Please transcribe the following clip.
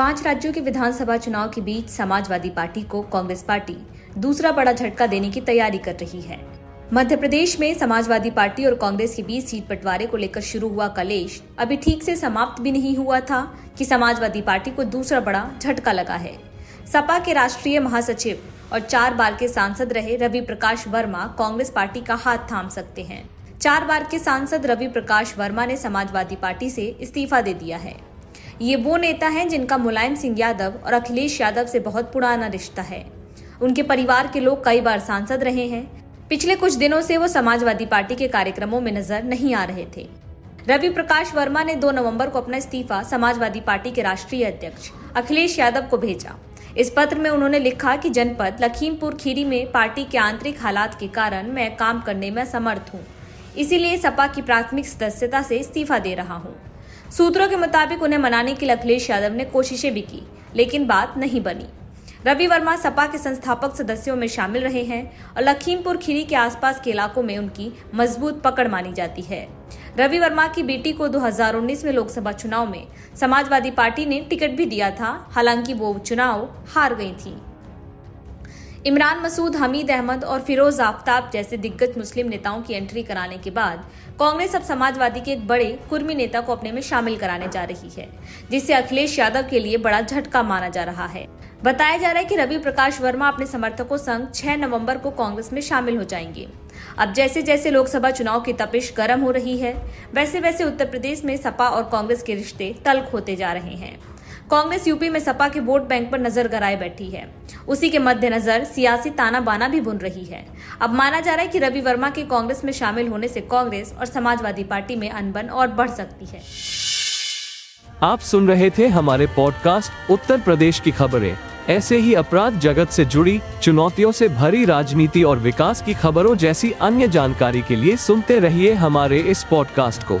पाँच राज्यों के विधानसभा चुनाव के बीच समाजवादी पार्टी को कांग्रेस पार्टी दूसरा बड़ा झटका देने की तैयारी कर रही है। मध्य प्रदेश में समाजवादी पार्टी और कांग्रेस के बीच सीट बंटवारे को लेकर शुरू हुआ कलेश। अभी ठीक से समाप्त भी नहीं हुआ था कि समाजवादी पार्टी को दूसरा बड़ा झटका लगा है। सपा के राष्ट्रीय महासचिव और चार बार के सांसद रहे रवि प्रकाश वर्मा कांग्रेस पार्टी का हाथ थाम सकते हैं। चार बार के सांसद रवि प्रकाश वर्मा ने समाजवादी पार्टी से इस्तीफा दे दिया है। ये वो नेता हैं जिनका मुलायम सिंह यादव और अखिलेश यादव से बहुत पुराना रिश्ता है। उनके परिवार के लोग कई बार सांसद रहे हैं। पिछले कुछ दिनों से वो समाजवादी पार्टी के कार्यक्रमों में नज़र नहीं आ रहे थे। रवि प्रकाश वर्मा ने 2 नवंबर को अपना इस्तीफा समाजवादी पार्टी के राष्ट्रीय अध्यक्ष अखिलेश यादव को भेजा। इस पत्र में उन्होंने लिखा कि जनपद लखीमपुर खीरी में पार्टी के आंतरिक हालात के कारण मैं काम करने में समर्थ हूँ। इसीलिए सपा की प्राथमिक सदस्यता से इस्तीफा दे रहा हूँ। सूत्रों के मुताबिक उन्हें मनाने के लिए अखिलेश यादव ने कोशिशें भी की, लेकिन बात नहीं बनी। रवि वर्मा सपा के संस्थापक सदस्यों में शामिल रहे हैं और लखीमपुर खीरी के आसपास के इलाकों में उनकी मज़बूत पकड़ मानी जाती है। रवि वर्मा की बेटी को 2019 में लोकसभा चुनाव में समाजवादी पार्टी ने टिकट भी दिया था, हालाँकि वो चुनाव हार गई थी। इमरान मसूद, हमीद अहमद और फिरोज आफ्ताब जैसे दिग्गज मुस्लिम नेताओं की एंट्री कराने के बाद कांग्रेस अब समाजवादी के एक बड़े कुर्मी नेता को अपने में शामिल कराने जा रही है, जिसे अखिलेश यादव के लिए बड़ा झटका माना जा रहा है। बताया जा रहा है कि रवि प्रकाश वर्मा अपने समर्थकों संग 6 नवंबर को कांग्रेस में शामिल हो जाएँगे। अब जैसे जैसे लोकसभा चुनाव की तपिश गर्म हो रही है वैसे वैसे उत्तर प्रदेश में सपा और कांग्रेस के रिश्ते तल्ख होते जा रहे हैं। कांग्रेस यूपी में सपा के वोट बैंक पर नज़र गराए बैठी है। उसी के मद्देनजर सियासी ताना बाना भी बुन रही है। अब माना जा रहा है कि रवि वर्मा के कांग्रेस में शामिल होने से कांग्रेस और समाजवादी पार्टी में अनबन और बढ़ सकती है। आप सुन रहे थे हमारे पॉडकास्ट उत्तर प्रदेश की खबरें। ऐसे ही अपराध जगत से जुड़ी, चुनौतियों से भरी राजनीति और विकास की खबरों जैसी अन्य जानकारी के लिए सुनते रहिए हमारे इस पॉडकास्ट को।